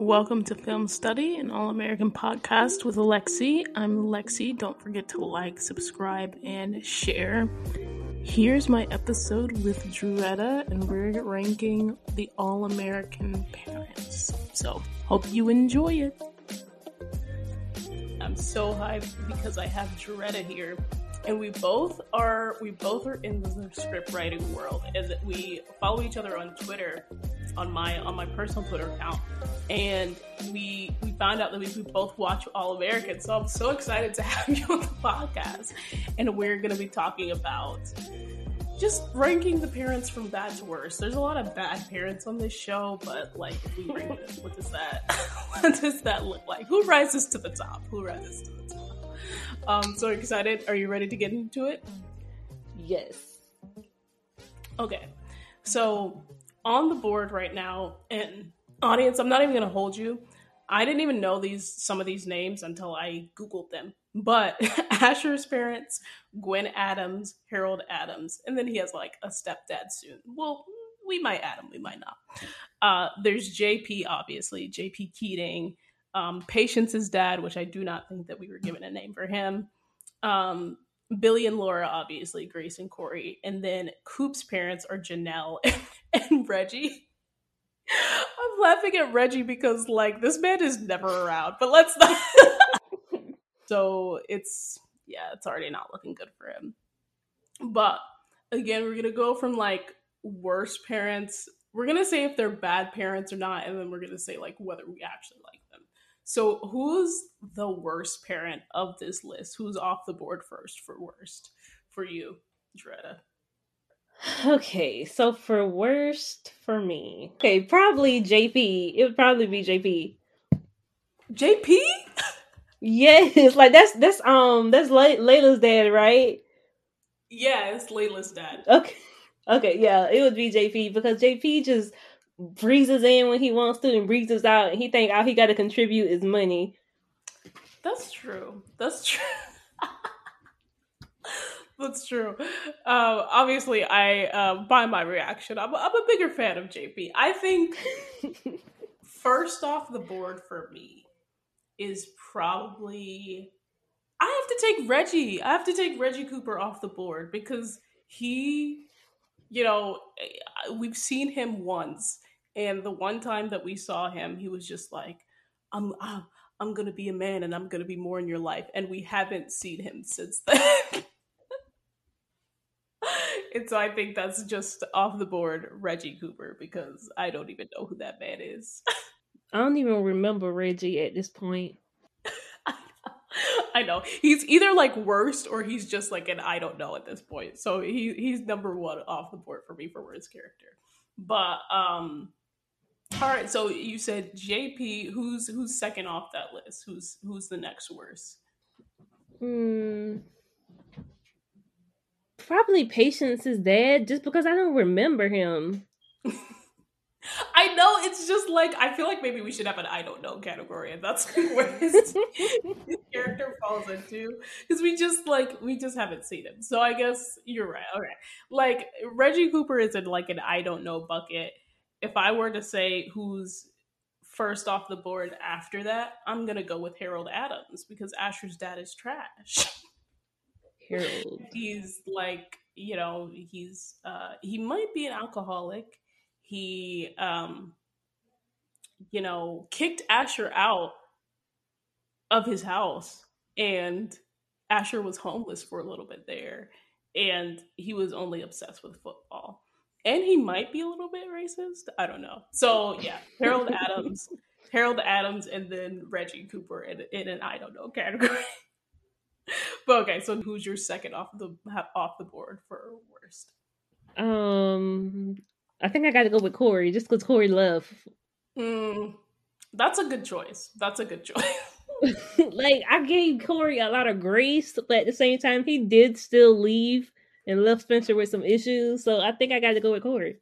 Welcome to Film Study, an all American podcast with Lexi. I'm Lexi. Don't forget to like, subscribe, and share. Here's my episode with Dretta, and we're ranking the all American parents. So, hope you enjoy it. I'm so hyped because I have Dretta here. And we both are we both are in the script writing world and we follow each other on Twitter on my on my personal Twitter account, and we we found out that we, we both watch All American. So I'm so excited to have you on the podcast, and we're going to be talking about just ranking the parents from bad to worse. There's a lot of bad parents on this show, but like, we rank them, what does that what does that look like? Who rises to the top? Who rises to the top? Um, so excited. Are you ready to get into it? Yes. Okay. So on the board right now, and audience, I'm not even gonna hold you. I didn't even know these some of these names until I googled them. But Asher's parents, Gwen Adams, Harold Adams, and then he has like a stepdad soon. Well, we might add him, we might not. Uh, there's JP, obviously, JP Keating. Um, Patience's dad, which I do not think that we were given a name for him. Um, Billy and Laura, obviously, Grace and Corey. And then Coop's parents are Janelle and Reggie. I'm laughing at Reggie because, like, this man is never around, but let's not. so it's, yeah, it's already not looking good for him. But again, we're going to go from like worst parents. We're going to say if they're bad parents or not, and then we're going to say like whether we actually like. So, who's the worst parent of this list? Who's off the board first for worst for you, Dretta? Okay, so for worst for me, okay, probably JP. It would probably be JP. JP? yes, like that's that's um that's Le- Layla's dad, right? Yeah, it's Layla's dad. Okay, okay, yeah, it would be JP because JP just breezes in when he wants to and breezes out, and he think all he got to contribute is money. That's true. That's true. That's true. Um, obviously, I uh, by my reaction, I'm, I'm a bigger fan of JP. I think first off the board for me is probably I have to take Reggie. I have to take Reggie Cooper off the board because he, you know, we've seen him once, and the one time that we saw him, he was just like, "I'm, I'm, I'm gonna be a man, and I'm gonna be more in your life," and we haven't seen him since then. and so I think that's just off the board Reggie Cooper because I don't even know who that man is. I don't even remember Reggie at this point. I know. He's either like worst or he's just like an I don't know at this point. So he he's number one off the board for me for worst character. But um all right, so you said JP, who's who's second off that list? Who's who's the next worst? Hmm probably Patience is dead just because I don't remember him. I know it's just like I feel like maybe we should have an I don't know category, and that's where his, his character falls into because we just like we just haven't seen him. So I guess you're right. Okay, like Reggie Cooper is in like an I don't know bucket. If I were to say who's first off the board after that, I'm gonna go with Harold Adams because Asher's dad is trash. Harold. He's like, you know, he's uh he might be an alcoholic. He um you know, kicked Asher out of his house and Asher was homeless for a little bit there and he was only obsessed with football. And he might be a little bit racist. I don't know. So yeah, Harold Adams, Harold Adams, and then Reggie Cooper in, in an I don't know category. but okay, so who's your second off the off the board for worst? Um, I think I got to go with Corey just because Corey Love. Mm, that's a good choice. That's a good choice. like I gave Corey a lot of grace, but at the same time, he did still leave and left Spencer with some issues. So I think I got to go with Corey.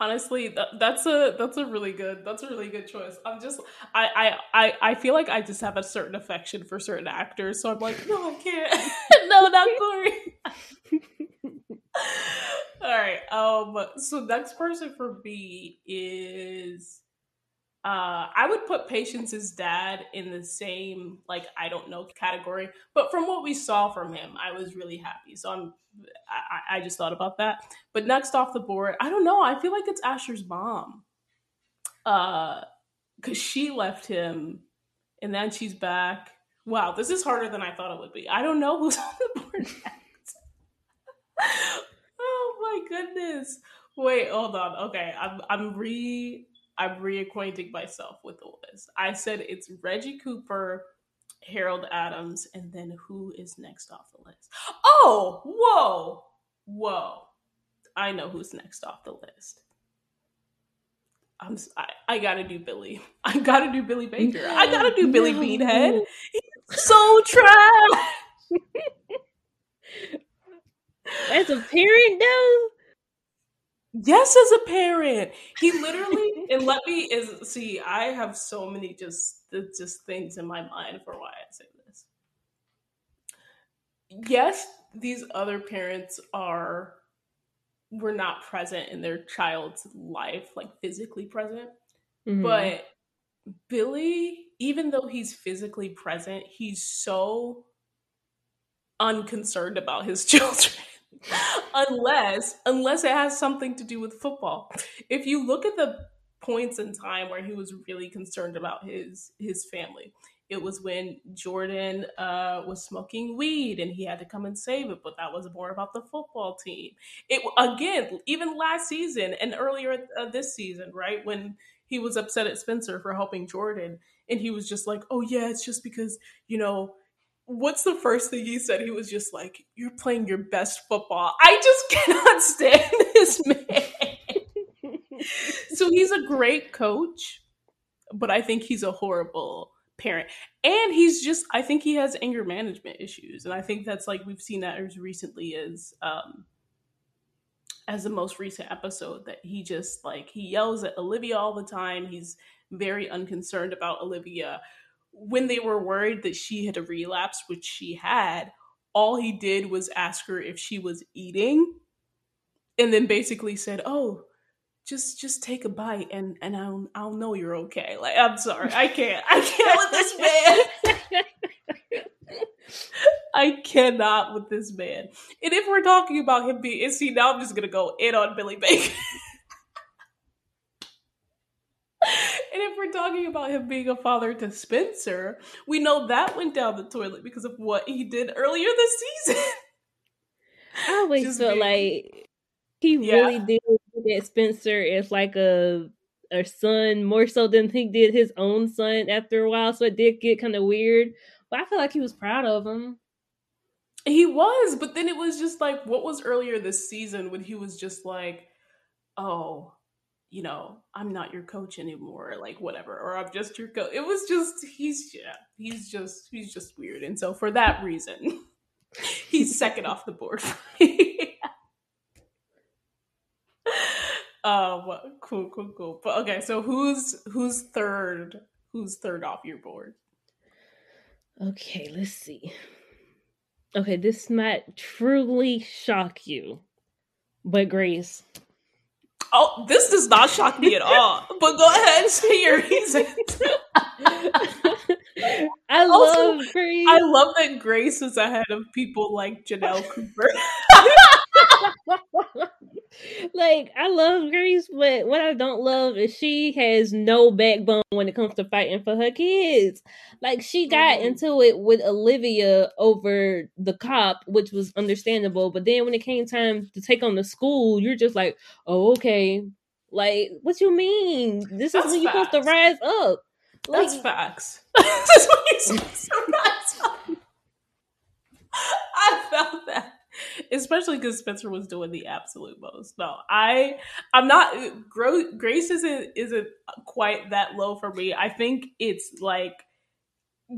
Honestly that, that's a that's a really good that's a really good choice. I'm just I, I i i feel like i just have a certain affection for certain actors. So i'm like no i can't. No not corey. All right. Um so next person for me is Uh, I would put Patience's dad in the same like I don't know category, but from what we saw from him, I was really happy. So I'm I, I just thought about that. But next off the board, I don't know. I feel like it's Asher's mom, uh, because she left him, and then she's back. Wow, this is harder than I thought it would be. I don't know who's on the board next. oh my goodness. Wait, hold on. Okay, I'm I'm re I'm reacquainting myself with the list. I said it's Reggie Cooper, Harold Adams, and then who is next off the list? Oh, whoa, whoa! I know who's next off the list. I'm I, I gotta do Billy. I gotta do Billy Baker. No, I gotta do Billy no. Beanehead. He's so trash. As a parent, though. Yes, as a parent, he literally and let me is see. I have so many just just things in my mind for why I say this. Yes, these other parents are were not present in their child's life, like physically present, mm-hmm. but Billy, even though he's physically present, he's so unconcerned about his children unless unless it has something to do with football. If you look at the points in time where he was really concerned about his his family, it was when Jordan uh, was smoking weed and he had to come and save it, but that was more about the football team. It again, even last season and earlier uh, this season, right when he was upset at Spencer for helping Jordan, and he was just like, "Oh yeah, it's just because you know." What's the first thing he said? He was just like, "You're playing your best football." I just cannot stand this man. so he's a great coach, but I think he's a horrible parent. And he's just I think he has anger management issues. And I think that's like we've seen that as recently as um as the most recent episode that he just like he yells at Olivia all the time. He's very unconcerned about Olivia when they were worried that she had a relapse, which she had, all he did was ask her if she was eating and then basically said, "Oh, just just take a bite and and I'll I'll know you're okay." Like, I'm sorry. I can't. I can't with this man. I cannot with this man. And if we're talking about him being, see, now I'm just gonna go in on Billy Baker. And if we're talking about him being a father to Spencer, we know that went down the toilet because of what he did earlier this season. I always Just felt being... like he yeah. really did look at Spencer as like a a son more so than he did his own son after a while. So it did get kind of weird. But I feel like he was proud of him. He was, but then it was just like what was earlier this season when he was just like, "Oh, you know, I'm not your coach anymore, like whatever, or I'm just your coach. It was just he's yeah, he's just he's just weird, and so for that reason, he's second off the board. um, cool, cool, cool. But okay, so who's who's third? Who's third off your board? Okay, let's see. Okay, this might truly shock you, but Grace. Oh, this does not shock me at all. But go ahead, and say your reasons. I also, love Grace. I love that Grace is ahead of people like Janelle Cooper. like I love Grace, but what I don't love is she has no backbone when it comes to fighting for her kids. Like she got mm-hmm. into it with Olivia over the cop, which was understandable, but then when it came time to take on the school, you're just like, "Oh, okay." Like, what you mean? This That's is when you're supposed to rise up. Like, That's facts. this is when you're supposed to rise up. I felt that especially because Spencer was doing the absolute most. No, I I'm not. Grace isn't isn't quite that low for me. I think it's like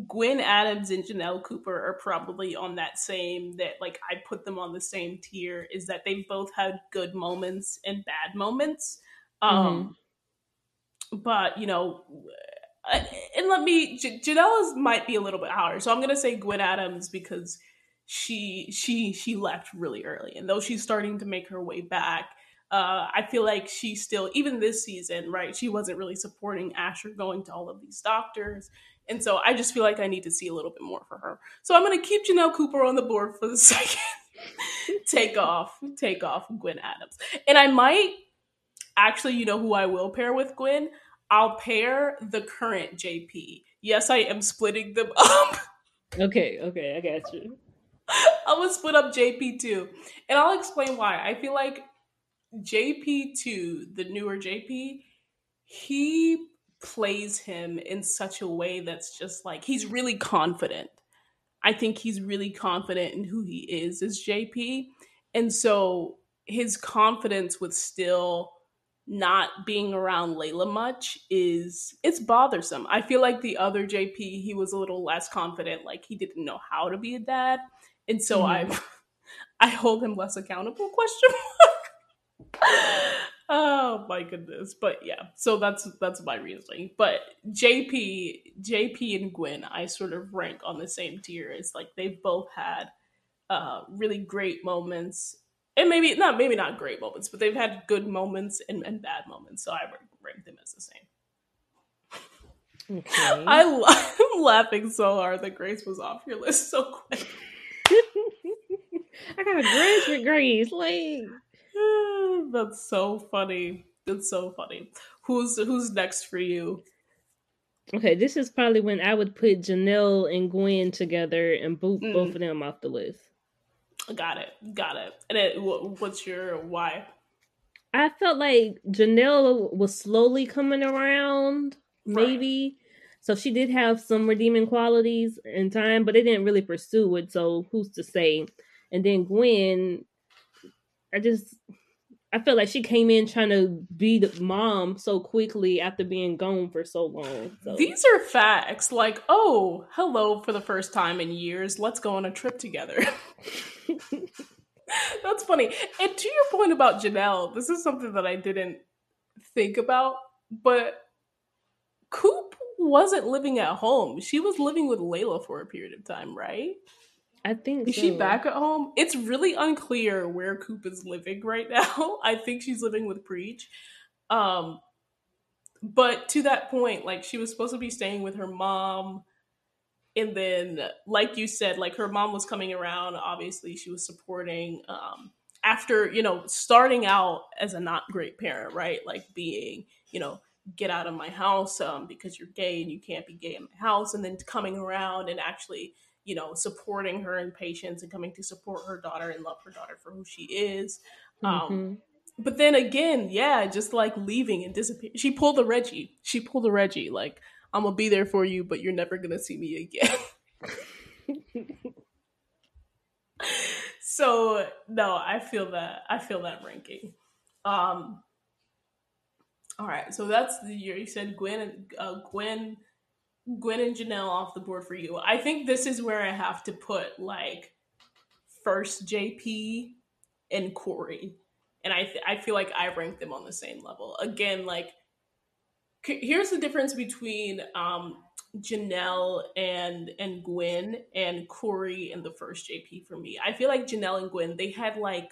Gwen Adams and Janelle Cooper are probably on that same that like I put them on the same tier. Is that they've both had good moments and bad moments. Um, mm-hmm. but you know. And let me, J- Janelle's might be a little bit higher. So I'm going to say Gwen Adams because she she she left really early and though she's starting to make her way back Uh, I feel like she still, even this season, right? She wasn't really supporting Asher going to all of these doctors. And so I just feel like I need to see a little bit more for her. So I'm going to keep Janelle Cooper on the board for the second. take off, take off Gwen Adams. And I might actually, you know who I will pair with Gwen? I'll pair the current JP. Yes, I am splitting them up. Okay, okay, I got you. I'm gonna split up JP too. And I'll explain why. I feel like JP2, the newer JP, he plays him in such a way that's just like he's really confident. I think he's really confident in who he is as JP. And so his confidence with still not being around Layla much is it's bothersome. I feel like the other JP, he was a little less confident, like he didn't know how to be a dad. And so mm. I I hold him less accountable question mark. oh my goodness. But yeah, so that's that's my reasoning. But JP, JP and Gwen, I sort of rank on the same tier. It's like they've both had uh really great moments and maybe not maybe not great moments, but they've had good moments and, and bad moments. So I rank them as the same. Okay. I, am laughing so hard that Grace was off your list so quick. I got a Grace with Grace. Like that's so funny. That's so funny. Who's who's next for you? Okay, this is probably when I would put Janelle and Gwen together and boot mm. both of them off the list. Got it. Got it. And it, what's your why? I felt like Janelle was slowly coming around, maybe. Right. So she did have some redeeming qualities in time, but they didn't really pursue it. So who's to say? And then Gwen, I just I feel like she came in trying to be the mom so quickly after being gone for so long. So. These are facts. Like, oh, hello for the first time in years. Let's go on a trip together. That's funny. And to your point about Janelle, this is something that I didn't think about, but Coop wasn't living at home. She was living with Layla for a period of time, right? I think is so. she back at home? It's really unclear where Coop is living right now. I think she's living with Preach. Um, but to that point, like she was supposed to be staying with her mom, and then, like you said, like her mom was coming around. Obviously, she was supporting. Um, after you know, starting out as a not great parent, right? Like being, you know, get out of my house um, because you're gay and you can't be gay in my house, and then coming around and actually you know, supporting her in patience and coming to support her daughter and love her daughter for who she is. Um, mm-hmm. But then again, yeah, just like leaving and disappear. She pulled the Reggie. She pulled the Reggie. Like, I'm gonna be there for you, but you're never gonna see me again. so no, I feel that. I feel that ranking. Um. All right, so that's the year you said Gwen. Uh, Gwen Gwen and Janelle off the board for you. I think this is where I have to put like first JP and Corey. And I th- I feel like I rank them on the same level. Again, like here's the difference between um Janelle and and Gwen and Corey and the first JP for me. I feel like Janelle and Gwen they had like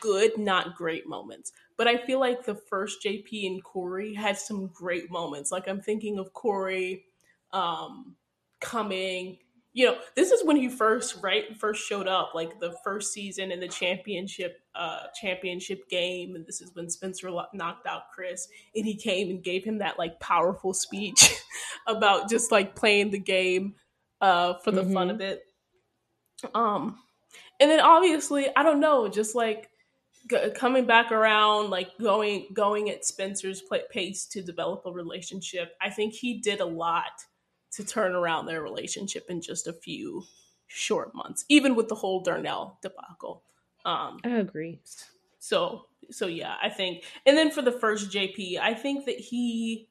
good, not great moments. But I feel like the first JP and Corey had some great moments. Like I'm thinking of Corey um, coming. You know, this is when he first right first showed up, like the first season in the championship uh championship game, and this is when Spencer knocked out Chris, and he came and gave him that like powerful speech about just like playing the game uh for the mm-hmm. fun of it. Um, and then obviously, I don't know, just like g- coming back around, like going going at Spencer's pace to develop a relationship. I think he did a lot to turn around their relationship in just a few short months, even with the whole Darnell debacle. Um, I agree. So, so yeah, I think, and then for the first JP, I think that he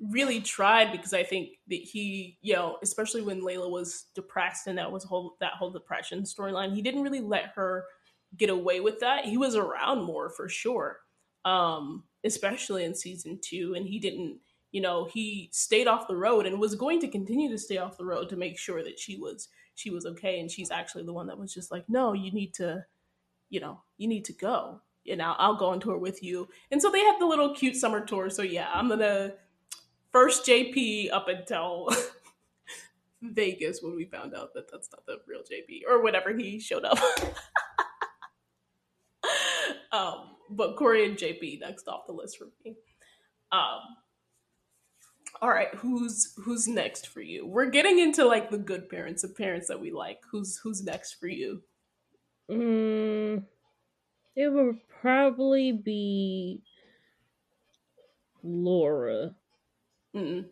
really tried because I think that he, you know, especially when Layla was depressed and that was whole that whole depression storyline, he didn't really let her get away with that. He was around more for sure, um, especially in season two, and he didn't you know he stayed off the road and was going to continue to stay off the road to make sure that she was she was okay and she's actually the one that was just like no you need to you know you need to go and I'll, I'll go on tour with you. And so they had the little cute summer tour. So yeah, I'm gonna first JP up until Vegas when we found out that that's not the real JP or whatever he showed up. um, but Corey and JP next off the list for me. Um, all right, who's who's next for you? We're getting into like the good parents, the parents that we like. Who's who's next for you? Mm, it would probably be Laura. Mm.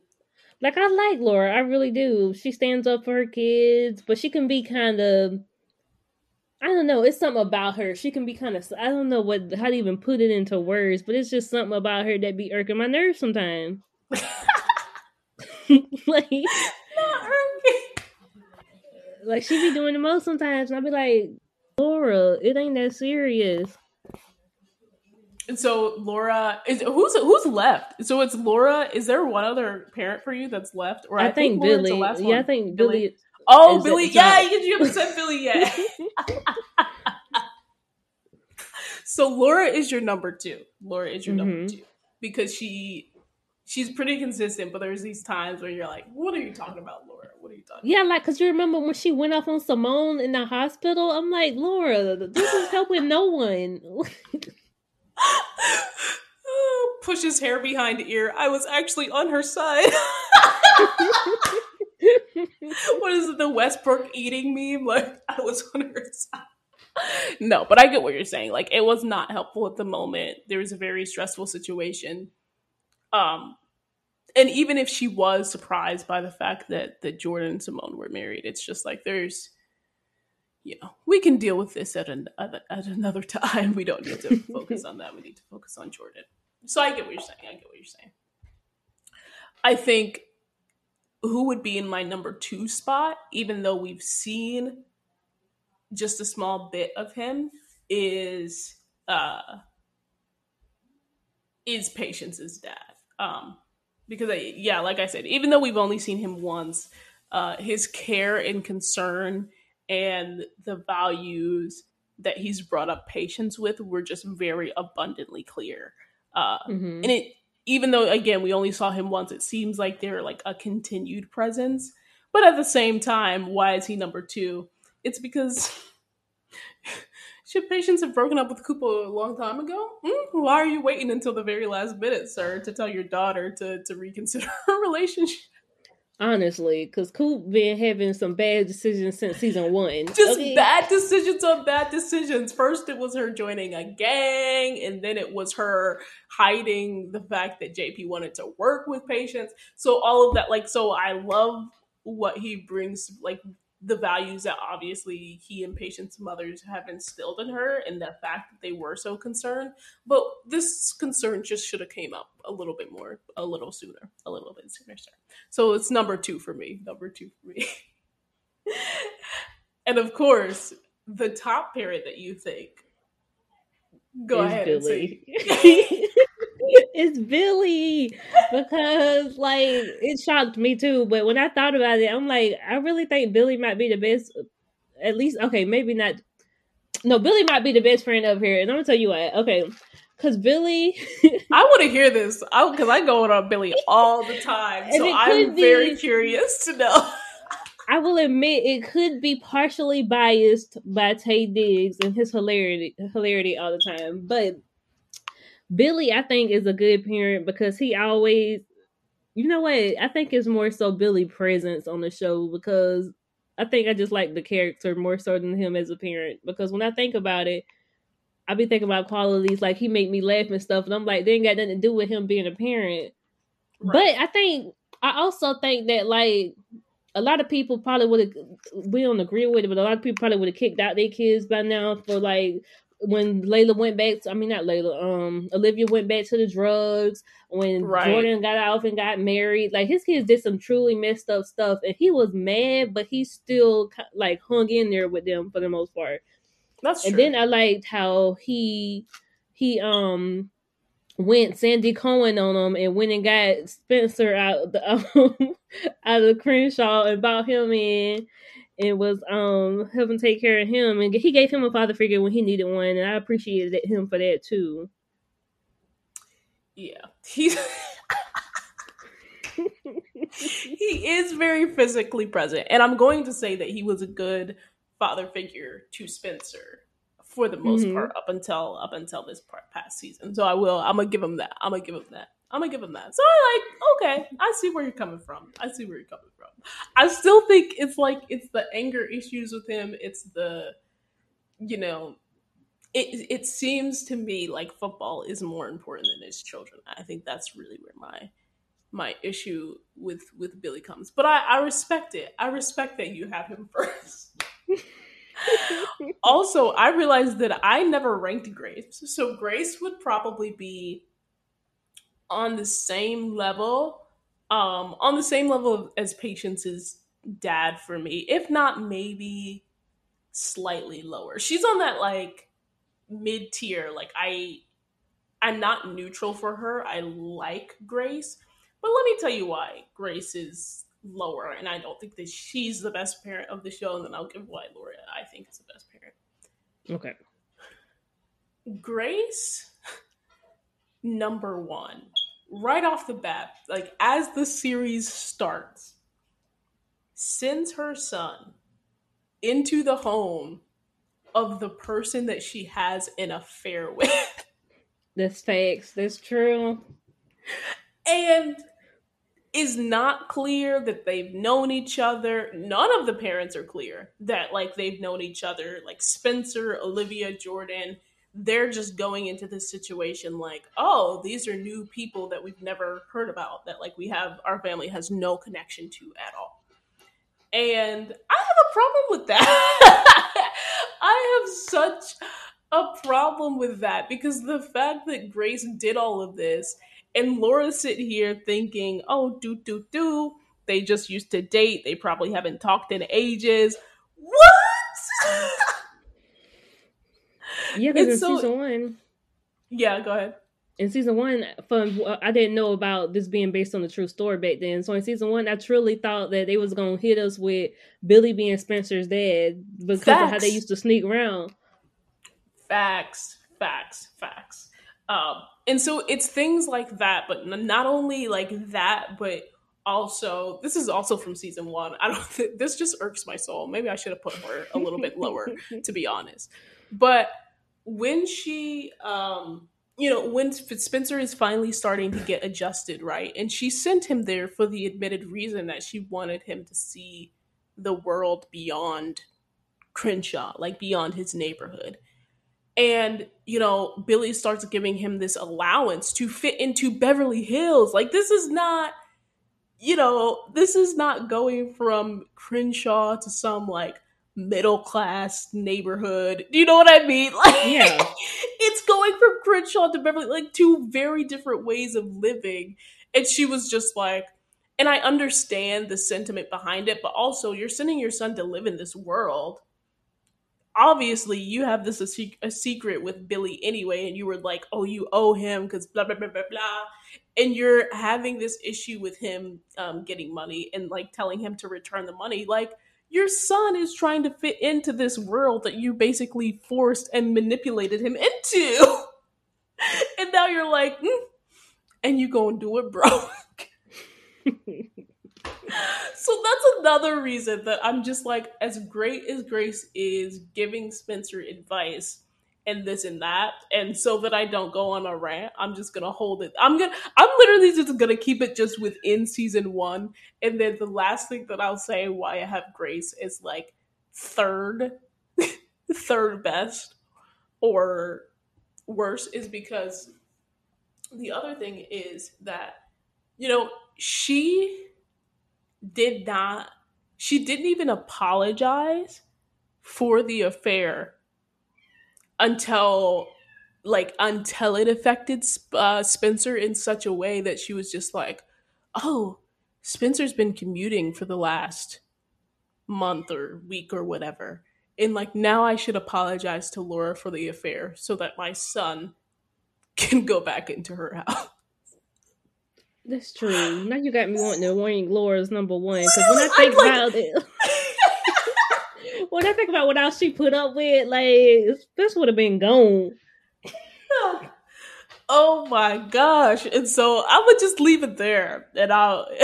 Like I like Laura, I really do. She stands up for her kids, but she can be kind of I don't know. It's something about her. She can be kind of. I don't know what how to even put it into words, but it's just something about her that be irking my nerves sometimes. like, like she be doing the most sometimes, and I be like, Laura, it ain't that serious. And so Laura is who's who's left? So it's Laura. Is there one other parent for you that's left? Or I, I think, think Billy. Yeah, I think Billy. Billy. Oh, Billy! Yeah, you haven't said Billy yet. so Laura is your number two. Laura is your mm-hmm. number two because she she's pretty consistent, but there's these times where you're like, "What are you talking about, Laura? What are you talking?" Yeah, like because you remember when she went off on Simone in the hospital. I'm like, Laura, this is helping no one. Push his hair behind ear. I was actually on her side. what is it, the Westbrook eating meme? Like I was on her side. No, but I get what you're saying. Like it was not helpful at the moment. There was a very stressful situation. Um and even if she was surprised by the fact that that Jordan and Simone were married, it's just like there's you know, we can deal with this at an at, at another time. We don't need to focus on that. We need to focus on Jordan. So I get what you're saying. I get what you're saying. I think who would be in my number two spot, even though we've seen just a small bit of him, is uh is Patience's dad. Um because I, yeah, like I said, even though we've only seen him once, uh his care and concern and the values that he's brought up Patience with were just very abundantly clear. Uh, mm-hmm. And it even though again we only saw him once, it seems like they're like a continued presence. But at the same time, why is he number two? It's because should Patience have broken up with Koopa a long time ago? Mm, why are you waiting until the very last minute, sir, to tell your daughter to, to reconsider her relationship? honestly, because Coop been having some bad decisions since season one. Just okay? bad decisions on bad decisions. First, it was her joining a gang, and then it was her hiding the fact that JP wanted to work with Patience. So all of that, like, so I love what he brings, like the values that obviously he and patients' mothers have instilled in her and the fact that they were so concerned but this concern just should have came up a little bit more a little sooner a little bit sooner sir. so it's number two for me number two for me and of course the top parent that you think go ahead Billy. it's Billy because like it shocked me too. But when I thought about it, I'm like, I really think Billy might be the best. At least, okay, maybe not. No, Billy might be the best friend up here, and I'm gonna tell you why. Okay, because Billy, I want to hear this. I because I go on Billy all the time, so I'm be, very curious to know. I will admit it could be partially biased by Taye Diggs and his hilarity, hilarity all the time, but Billy, I think, is a good parent because he always, you know what? I think it's more so Billy presence on the show because I think I just like the character more so than him as a parent. Because when I think about it, I be thinking about qualities like he make me laugh and stuff, and I'm like, they ain't got nothing to do with him being a parent. Right. But I think I also think that like a lot of people probably would have we don't agree with it, but a lot of people probably would have kicked out their kids by now for like when Layla went back, to, I mean not Layla, um, Olivia went back to the drugs. When right. Jordan got off and got married, like his kids did some truly messed up stuff, and he was mad, but he still like hung in there with them for the most part. That's true. And then I liked how he he um went Sandy Cohen on him and went and got Spencer out the um, out of Crenshaw and brought him in and was um helping take care of him, and he gave him a father figure when he needed one, and I appreciated him for that too. Yeah, he's he is very physically present, and I'm going to say that he was a good father figure to Spencer for the most mm-hmm. part up until up until this part past season. So I will. I'm gonna give him that. I'm gonna give him that. I'm gonna give him that. So I like, okay, I see where you're coming from. I see where you're coming from. I still think it's like it's the anger issues with him. It's the, you know, it it seems to me like football is more important than his children. I think that's really where my my issue with with Billy comes. But I, I respect it. I respect that you have him first. also, I realized that I never ranked Grace. So Grace would probably be on the same level, um, on the same level as Patience's dad for me, if not maybe slightly lower. She's on that like mid tier. Like I, I'm not neutral for her. I like Grace, but let me tell you why Grace is lower, and I don't think that she's the best parent of the show. And then I'll give why Laura I think is the best parent. Okay. Grace, number one right off the bat, like as the series starts, sends her son into the home of the person that she has an affair with. That's fakes. That's true. And is not clear that they've known each other. None of the parents are clear that like they've known each other. Like Spencer, Olivia, Jordan, they're just going into this situation like, oh, these are new people that we've never heard about that like we have our family has no connection to at all. And I have a problem with that. I have such a problem with that because the fact that Grace did all of this and Laura sit here thinking, oh, do do do, they just used to date. They probably haven't talked in ages. What? Yeah, because in so, season one. Yeah, go ahead. In season one, from I didn't know about this being based on the true story back then. So in season one, I truly thought that they was gonna hit us with Billy being Spencer's dad because facts. of how they used to sneak around. Facts, facts, facts. Um, and so it's things like that, but not only like that, but also this is also from season one. I don't. Th- this just irks my soul. Maybe I should have put her a little bit lower, to be honest. But when she um you know when spencer is finally starting to get adjusted right? And she sent him there for the admitted reason that she wanted him to see the world beyond crenshaw like beyond his neighborhood. And you know billy starts giving him this allowance to fit into beverly hills. Like this is not you know this is not going from crenshaw to some like middle class neighborhood. Do you know what I mean? Like, yeah. it's going from Crenshaw to Beverly, like two very different ways of living. And she was just like, and I understand the sentiment behind it, but also you're sending your son to live in this world. Obviously, you have this a, sec- a secret with Billy anyway, and you were like, "Oh, you owe him because blah blah blah blah blah," and you're having this issue with him um, getting money and like telling him to return the money. Like, your son is trying to fit into this world that you basically forced and manipulated him into. and now you're like, mm, and you go and do it, bro. so that's another reason that I'm just like, as great as Grace is giving Spencer advice, and this and that. And so that I don't go on a rant, I'm just gonna hold it. I'm gonna I'm literally just gonna keep it just within season one. And then the last thing that I'll say why I have Grace is like third third best or worse is because the other thing is that, you know, she did not she didn't even apologize for the affair until like until it affected uh, Spencer in such a way that she was just like, "Oh, Spencer's been commuting for the last month or week or whatever." And like now I should apologize to Laura for the affair so that my son can go back into her house. That's true. Now you got me wanting to rank Laura's number one because when I think about it, when I think about what else she put up with, like this would have been gone. oh my gosh! And so I would just leave it there, and I'll.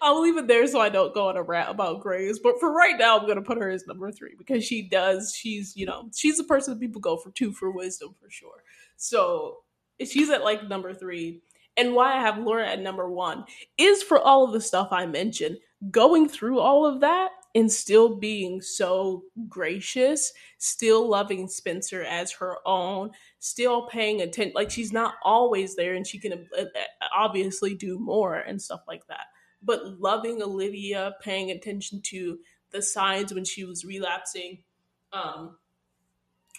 I'll leave it there so I don't go on a rant about Grace. But for right now, I'm going to put her as number three because she does. She's, you know, she's the person that people go for two for wisdom for sure. So she's at like number three. And why I have Laura at number one is for all of the stuff I mentioned. Going through all of that and still being so gracious, still loving Spencer as her own, still paying attention. Like she's not always there and she can uh, uh, obviously do more and stuff like that but loving Olivia, paying attention to the signs when she was relapsing, um,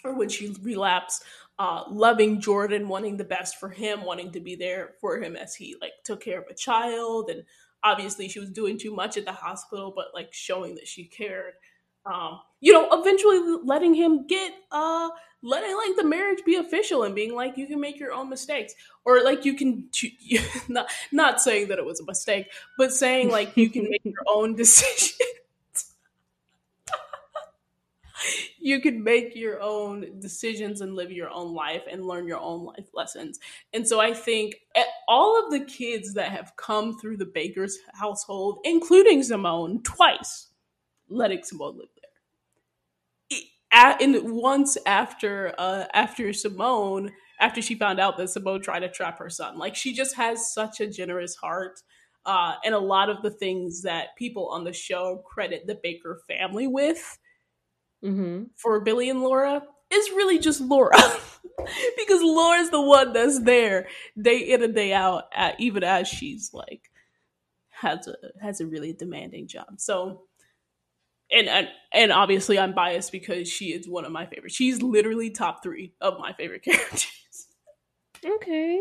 or when she relapsed, uh, loving Jordan, wanting the best for him, wanting to be there for him as he like took care of a child, and obviously she was doing too much at the hospital, but like showing that she cared. Um, you know, eventually letting him get uh letting like the marriage be official and being like you can make your own mistakes or like you can not not saying that it was a mistake but saying like you can make your own decisions you can make your own decisions and live your own life and learn your own life lessons and so i think eh, all of the kids that have come through the baker's household including simone twice letting simone live at, in once after uh, after Simone, after she found out that Simone tried to trap her son, like she just has such a generous heart. Uh, and a lot of the things that people on the show credit the Baker family with mm-hmm. for Billy and Laura is really just Laura. because Laura's the one that's there day in and day out, at, even as she's like has a has a really demanding job. So and, and and obviously I'm biased because she is one of my favorites. She's literally top three of my favorite characters. Okay.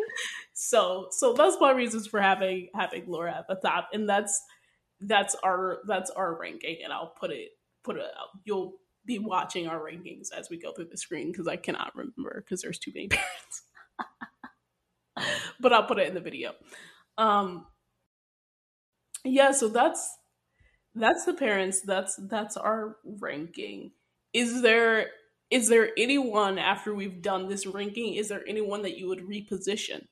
So so that's my reasons for having having Laura at the top, and that's that's our that's our ranking, and I'll put it put it out. You'll be watching our rankings as we go through the screen because I cannot remember because there's too many parents. but I'll put it in the video. Um yeah, so that's that's the parents that's that's our ranking is there is there anyone after we've done this ranking is there anyone that you would reposition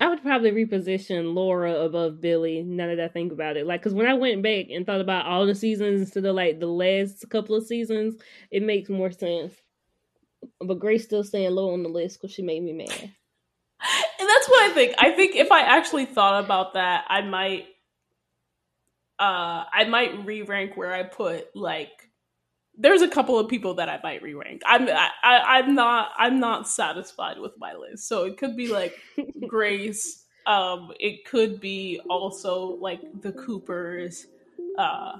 i would probably reposition laura above billy now that i think about it. Like because when i went back and thought about all the seasons instead of like the last couple of seasons it makes more sense. But grace still staying low on the list because she made me mad. And that's what i think. I think if i actually thought about that i might uh I might re rank where I put like there's a couple of people that I might re rank. I'm I, I am not I'm not satisfied with my list. So it could be like Grace. Um, it could be also like the Coopers, uh,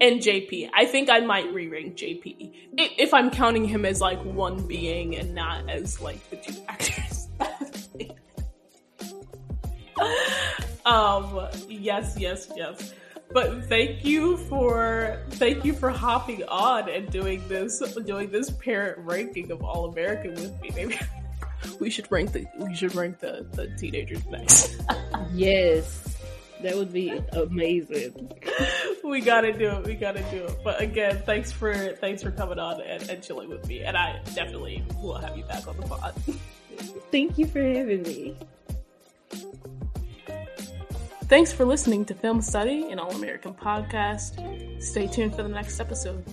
and JP. I think I might re rank JP if I'm counting him as like one being and not as like the two actors. um. Yes. Yes. Yes. But thank you for thank you for hopping on and doing this doing this parent ranking of All American with me. Maybe we should rank the we should rank the, the teenagers next. yes. That would be amazing. we gotta do it. We gotta do it. But again, thanks for thanks for coming on and, and chilling with me. And I definitely will have you back on the pod. Thank you for having me. Thanks for listening to Film Study, an All American podcast. Stay tuned for the next episode.